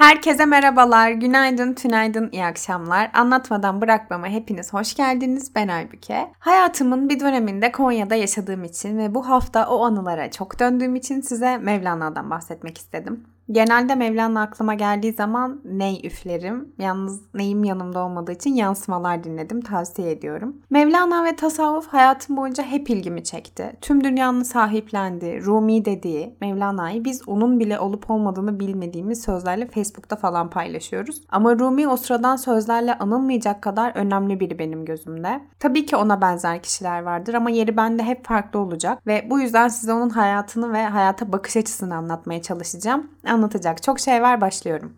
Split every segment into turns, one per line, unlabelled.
Herkese merhabalar, günaydın, tünaydın, iyi akşamlar. Anlatmadan bırakmama hepiniz hoş geldiniz. Ben Aybüke. Hayatımın bir döneminde Konya'da yaşadığım için ve bu hafta o anılara çok döndüğüm için size Mevlana'dan bahsetmek istedim. Genelde Mevlana aklıma geldiği zaman ney üflerim. Yalnız neyim yanımda olmadığı için yansımalar dinledim. Tavsiye ediyorum. Mevlana ve tasavvuf hayatım boyunca hep ilgimi çekti. Tüm dünyanın sahiplendiği, Rumi dediği Mevlana'yı biz onun bile olup olmadığını bilmediğimiz sözlerle Facebook'ta falan paylaşıyoruz. Ama Rumi o sıradan sözlerle anılmayacak kadar önemli biri benim gözümde. Tabii ki ona benzer kişiler vardır ama yeri bende hep farklı olacak ve bu yüzden size onun hayatını ve hayata bakış açısını anlatmaya çalışacağım anlatacak çok şey var başlıyorum.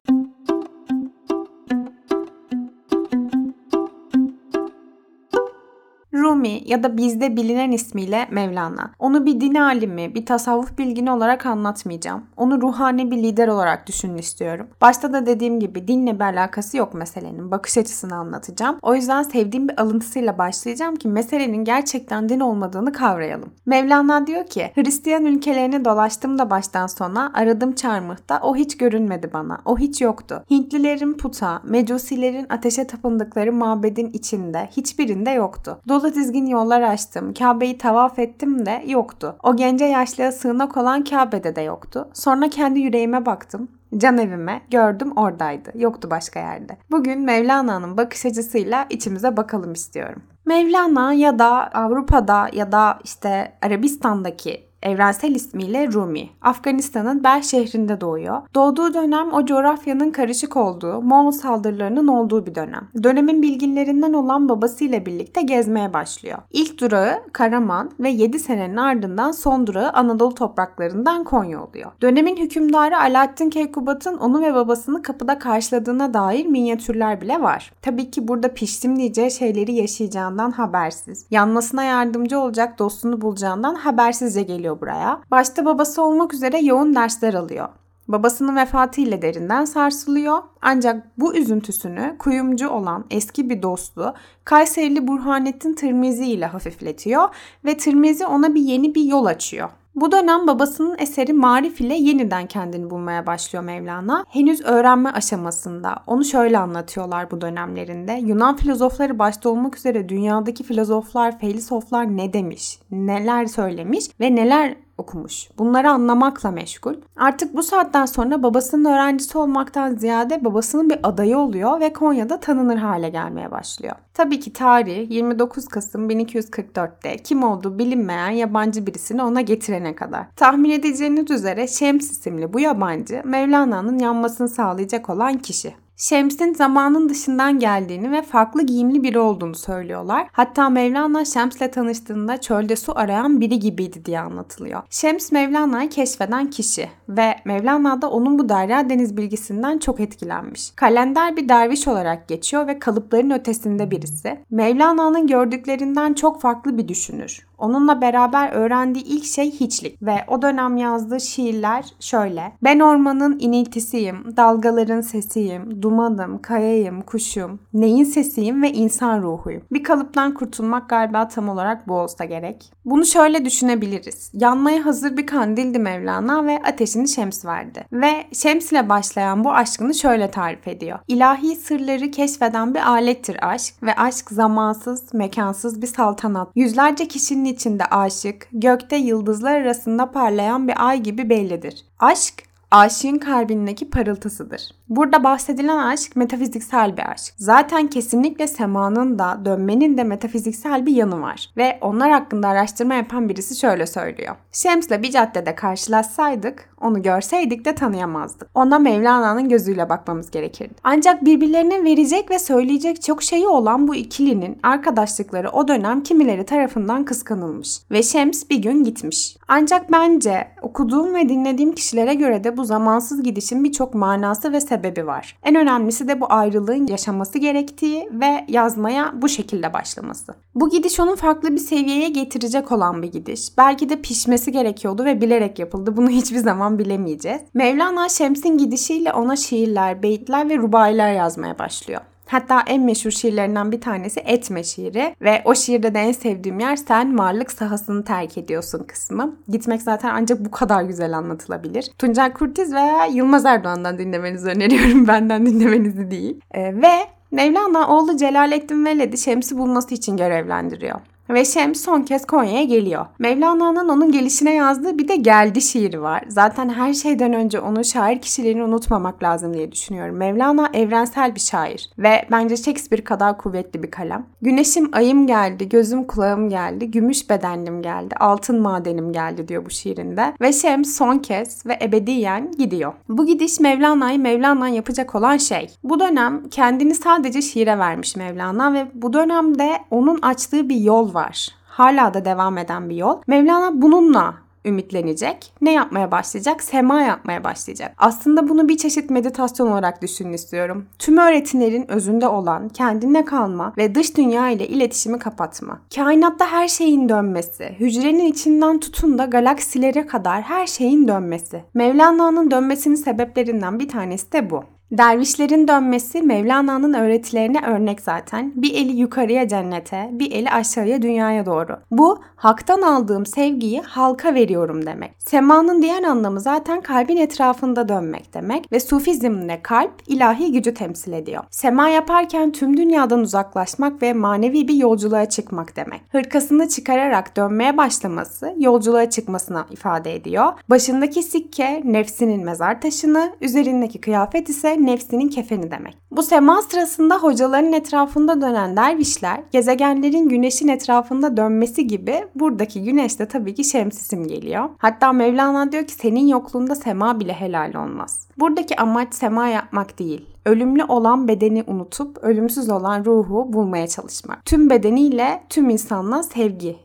Rumi ya da bizde bilinen ismiyle Mevlana. Onu bir din alimi, bir tasavvuf bilgini olarak anlatmayacağım. Onu ruhani bir lider olarak düşünün istiyorum. Başta da dediğim gibi dinle bir alakası yok meselenin. Bakış açısını anlatacağım. O yüzden sevdiğim bir alıntısıyla başlayacağım ki meselenin gerçekten din olmadığını kavrayalım. Mevlana diyor ki Hristiyan ülkelerini dolaştım da baştan sona aradım çarmıhta o hiç görünmedi bana. O hiç yoktu. Hintlilerin puta, mecusilerin ateşe tapındıkları mabedin içinde hiçbirinde yoktu. Dolu dizgin yollar açtım. Kabe'yi tavaf ettim de yoktu. O gence yaşlıya sığınak olan Kabe'de de yoktu. Sonra kendi yüreğime baktım. Can evime gördüm oradaydı. Yoktu başka yerde. Bugün Mevlana'nın bakış açısıyla içimize bakalım istiyorum. Mevlana ya da Avrupa'da ya da işte Arabistan'daki evrensel ismiyle Rumi. Afganistan'ın Bel şehrinde doğuyor. Doğduğu dönem o coğrafyanın karışık olduğu, Moğol saldırılarının olduğu bir dönem. Dönemin bilginlerinden olan babasıyla birlikte gezmeye başlıyor. İlk durağı Karaman ve 7 senenin ardından son durağı Anadolu topraklarından Konya oluyor. Dönemin hükümdarı Alaaddin Keykubat'ın onu ve babasını kapıda karşıladığına dair minyatürler bile var. Tabii ki burada piştim diyeceği şeyleri yaşayacağından habersiz. Yanmasına yardımcı olacak dostunu bulacağından habersizce geliyor geliyor buraya. Başta babası olmak üzere yoğun dersler alıyor. Babasının vefatı ile derinden sarsılıyor. Ancak bu üzüntüsünü kuyumcu olan eski bir dostu Kayserili Burhanettin Tirmizi ile hafifletiyor ve Tirmizi ona bir yeni bir yol açıyor. Bu dönem babasının eseri Marif ile yeniden kendini bulmaya başlıyor Mevlana. Henüz öğrenme aşamasında. Onu şöyle anlatıyorlar bu dönemlerinde. Yunan filozofları başta olmak üzere dünyadaki filozoflar, filozoflar ne demiş, neler söylemiş ve neler okumuş. Bunları anlamakla meşgul. Artık bu saatten sonra babasının öğrencisi olmaktan ziyade babasının bir adayı oluyor ve Konya'da tanınır hale gelmeye başlıyor. Tabii ki tarih 29 Kasım 1244'te kim olduğu bilinmeyen yabancı birisini ona getirene kadar. Tahmin edeceğiniz üzere Şems isimli bu yabancı Mevlana'nın yanmasını sağlayacak olan kişi. Şems'in zamanın dışından geldiğini ve farklı giyimli biri olduğunu söylüyorlar. Hatta Mevlana Şems'le tanıştığında çölde su arayan biri gibiydi diye anlatılıyor. Şems Mevlana'yı keşfeden kişi ve Mevlana da onun bu derya deniz bilgisinden çok etkilenmiş. Kalender bir derviş olarak geçiyor ve kalıpların ötesinde birisi. Mevlana'nın gördüklerinden çok farklı bir düşünür. Onunla beraber öğrendiği ilk şey hiçlik ve o dönem yazdığı şiirler şöyle. Ben ormanın iniltisiyim, dalgaların sesiyim, dumanım, kayayım, kuşum, neyin sesiyim ve insan ruhuyum. Bir kalıptan kurtulmak galiba tam olarak bu olsa gerek. Bunu şöyle düşünebiliriz. Yanmaya hazır bir kandildi Mevlana ve ateşini Şems verdi. Ve Şems ile başlayan bu aşkını şöyle tarif ediyor. İlahi sırları keşfeden bir alettir aşk ve aşk zamansız, mekansız bir saltanat. Yüzlerce kişinin içinde aşık, gökte yıldızlar arasında parlayan bir ay gibi bellidir. Aşk, aşığın kalbindeki parıltısıdır. Burada bahsedilen aşk metafiziksel bir aşk. Zaten kesinlikle semanın da dönmenin de metafiziksel bir yanı var. Ve onlar hakkında araştırma yapan birisi şöyle söylüyor. Şems'le bir caddede karşılaşsaydık, onu görseydik de tanıyamazdık. Ona Mevlana'nın gözüyle bakmamız gerekirdi. Ancak birbirlerine verecek ve söyleyecek çok şeyi olan bu ikilinin arkadaşlıkları o dönem kimileri tarafından kıskanılmış. Ve Şems bir gün gitmiş. Ancak bence okuduğum ve dinlediğim kişilere göre de bu zamansız gidişin birçok manası ve sebebi sebebi var. En önemlisi de bu ayrılığın yaşaması gerektiği ve yazmaya bu şekilde başlaması. Bu gidiş onun farklı bir seviyeye getirecek olan bir gidiş. Belki de pişmesi gerekiyordu ve bilerek yapıldı. Bunu hiçbir zaman bilemeyeceğiz. Mevlana Şems'in gidişiyle ona şiirler, beyitler ve rubailer yazmaya başlıyor. Hatta en meşhur şiirlerinden bir tanesi Etme şiiri ve o şiirde de en sevdiğim yer sen varlık sahasını terk ediyorsun kısmı. Gitmek zaten ancak bu kadar güzel anlatılabilir. Tuncel Kurtiz veya Yılmaz Erdoğan'dan dinlemenizi öneriyorum benden dinlemenizi değil. Ee, ve Mevlana oğlu Celalettin Veledi Şems'i bulması için görevlendiriyor. Ve Şems son kez Konya'ya geliyor. Mevlana'nın onun gelişine yazdığı bir de geldi şiiri var. Zaten her şeyden önce onun şair kişiliğini unutmamak lazım diye düşünüyorum. Mevlana evrensel bir şair ve bence Shakespeare kadar kuvvetli bir kalem. Güneşim ayım geldi, gözüm kulağım geldi, gümüş bedenlim geldi, altın madenim geldi diyor bu şiirinde. Ve Şems son kez ve ebediyen gidiyor. Bu gidiş Mevlana'yı Mevlana yapacak olan şey. Bu dönem kendini sadece şiire vermiş Mevlana ve bu dönemde onun açtığı bir yol var. Hala da devam eden bir yol. Mevlana bununla ümitlenecek. Ne yapmaya başlayacak? Sema yapmaya başlayacak. Aslında bunu bir çeşit meditasyon olarak düşünün istiyorum. Tüm öğretilerin özünde olan kendine kalma ve dış dünya ile iletişimi kapatma. Kainatta her şeyin dönmesi, hücrenin içinden tutun da galaksilere kadar her şeyin dönmesi. Mevlana'nın dönmesinin sebeplerinden bir tanesi de bu. Dervişlerin dönmesi Mevlana'nın öğretilerine örnek zaten. Bir eli yukarıya cennete, bir eli aşağıya dünyaya doğru. Bu haktan aldığım sevgiyi halka veriyorum demek. Semanın diğer anlamı zaten kalbin etrafında dönmek demek ve sufizmde kalp ilahi gücü temsil ediyor. Sema yaparken tüm dünyadan uzaklaşmak ve manevi bir yolculuğa çıkmak demek. Hırkasını çıkararak dönmeye başlaması yolculuğa çıkmasına ifade ediyor. Başındaki sikke nefsinin mezar taşını, üzerindeki kıyafet ise nefsinin kefeni demek. Bu sema sırasında hocaların etrafında dönen dervişler gezegenlerin güneşin etrafında dönmesi gibi buradaki güneş de tabii ki şemsisim geliyor. Hatta Mevlana diyor ki senin yokluğunda sema bile helal olmaz. Buradaki amaç sema yapmak değil ölümlü olan bedeni unutup ölümsüz olan ruhu bulmaya çalışmak. Tüm bedeniyle tüm insanla sevgi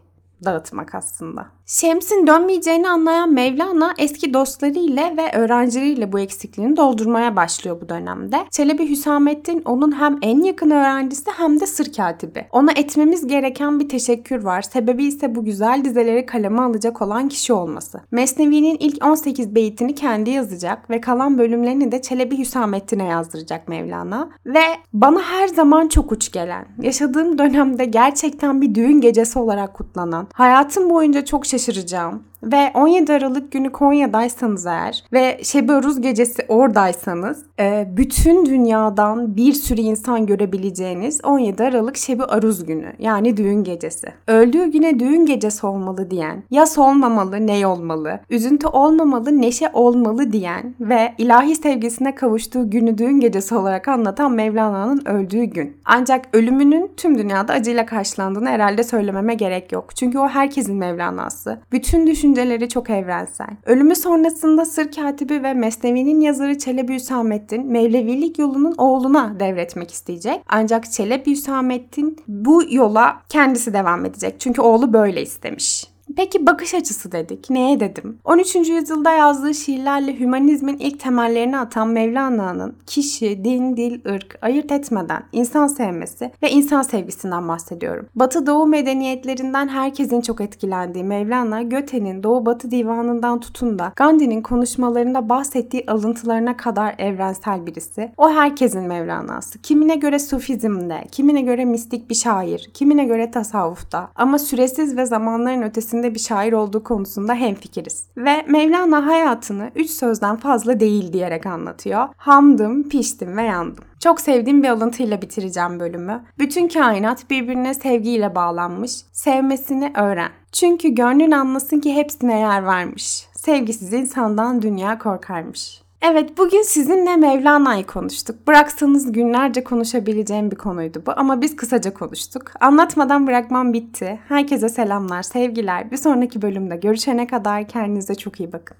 dağıtmak aslında. Şems'in dönmeyeceğini anlayan Mevlana eski dostlarıyla ve öğrencileriyle bu eksikliğini doldurmaya başlıyor bu dönemde. Çelebi Hüsamettin onun hem en yakın öğrencisi hem de sır katibi. Ona etmemiz gereken bir teşekkür var. Sebebi ise bu güzel dizeleri kaleme alacak olan kişi olması. Mesnevi'nin ilk 18 beytini kendi yazacak ve kalan bölümlerini de Çelebi Hüsamettin'e yazdıracak Mevlana. Ve bana her zaman çok uç gelen, yaşadığım dönemde gerçekten bir düğün gecesi olarak kutlanan, hayatım boyunca çok şaşırtıcı şaşıracağım. Ve 17 Aralık günü Konya'daysanız eğer ve Şebi Ruz gecesi oradaysanız e, bütün dünyadan bir sürü insan görebileceğiniz 17 Aralık Şebi Aruz günü yani düğün gecesi. Öldüğü güne düğün gecesi olmalı diyen, yas olmamalı ney olmalı, üzüntü olmamalı neşe olmalı diyen ve ilahi sevgisine kavuştuğu günü düğün gecesi olarak anlatan Mevlana'nın öldüğü gün. Ancak ölümünün tüm dünyada acıyla karşılandığını herhalde söylememe gerek yok. Çünkü o herkesin Mevlana'sı. Bütün düşün düşünceleri çok evrensel. Ölümü sonrasında Sır Katibi ve Mesnevi'nin yazarı Çelebi Hüsamettin Mevlevilik yolunun oğluna devretmek isteyecek. Ancak Çelebi Hüsamettin bu yola kendisi devam edecek. Çünkü oğlu böyle istemiş. Peki bakış açısı dedik. Neye dedim? 13. yüzyılda yazdığı şiirlerle hümanizmin ilk temellerini atan Mevlana'nın kişi, din, dil, ırk ayırt etmeden insan sevmesi ve insan sevgisinden bahsediyorum. Batı Doğu medeniyetlerinden herkesin çok etkilendiği Mevlana, Göte'nin Doğu Batı divanından tutun da Gandhi'nin konuşmalarında bahsettiği alıntılarına kadar evrensel birisi. O herkesin Mevlana'sı. Kimine göre sufizmde, kimine göre mistik bir şair, kimine göre tasavvufta ama süresiz ve zamanların ötesinde ötesinde bir şair olduğu konusunda hemfikiriz. Ve Mevlana hayatını üç sözden fazla değil diyerek anlatıyor. Hamdım, piştim ve yandım. Çok sevdiğim bir alıntıyla bitireceğim bölümü. Bütün kainat birbirine sevgiyle bağlanmış. Sevmesini öğren. Çünkü gönlün anlasın ki hepsine yer varmış. Sevgisiz insandan dünya korkarmış. Evet bugün sizinle Mevlana'yı konuştuk. Bıraksanız günlerce konuşabileceğim bir konuydu bu ama biz kısaca konuştuk. Anlatmadan bırakmam bitti. Herkese selamlar, sevgiler. Bir sonraki bölümde görüşene kadar kendinize çok iyi bakın.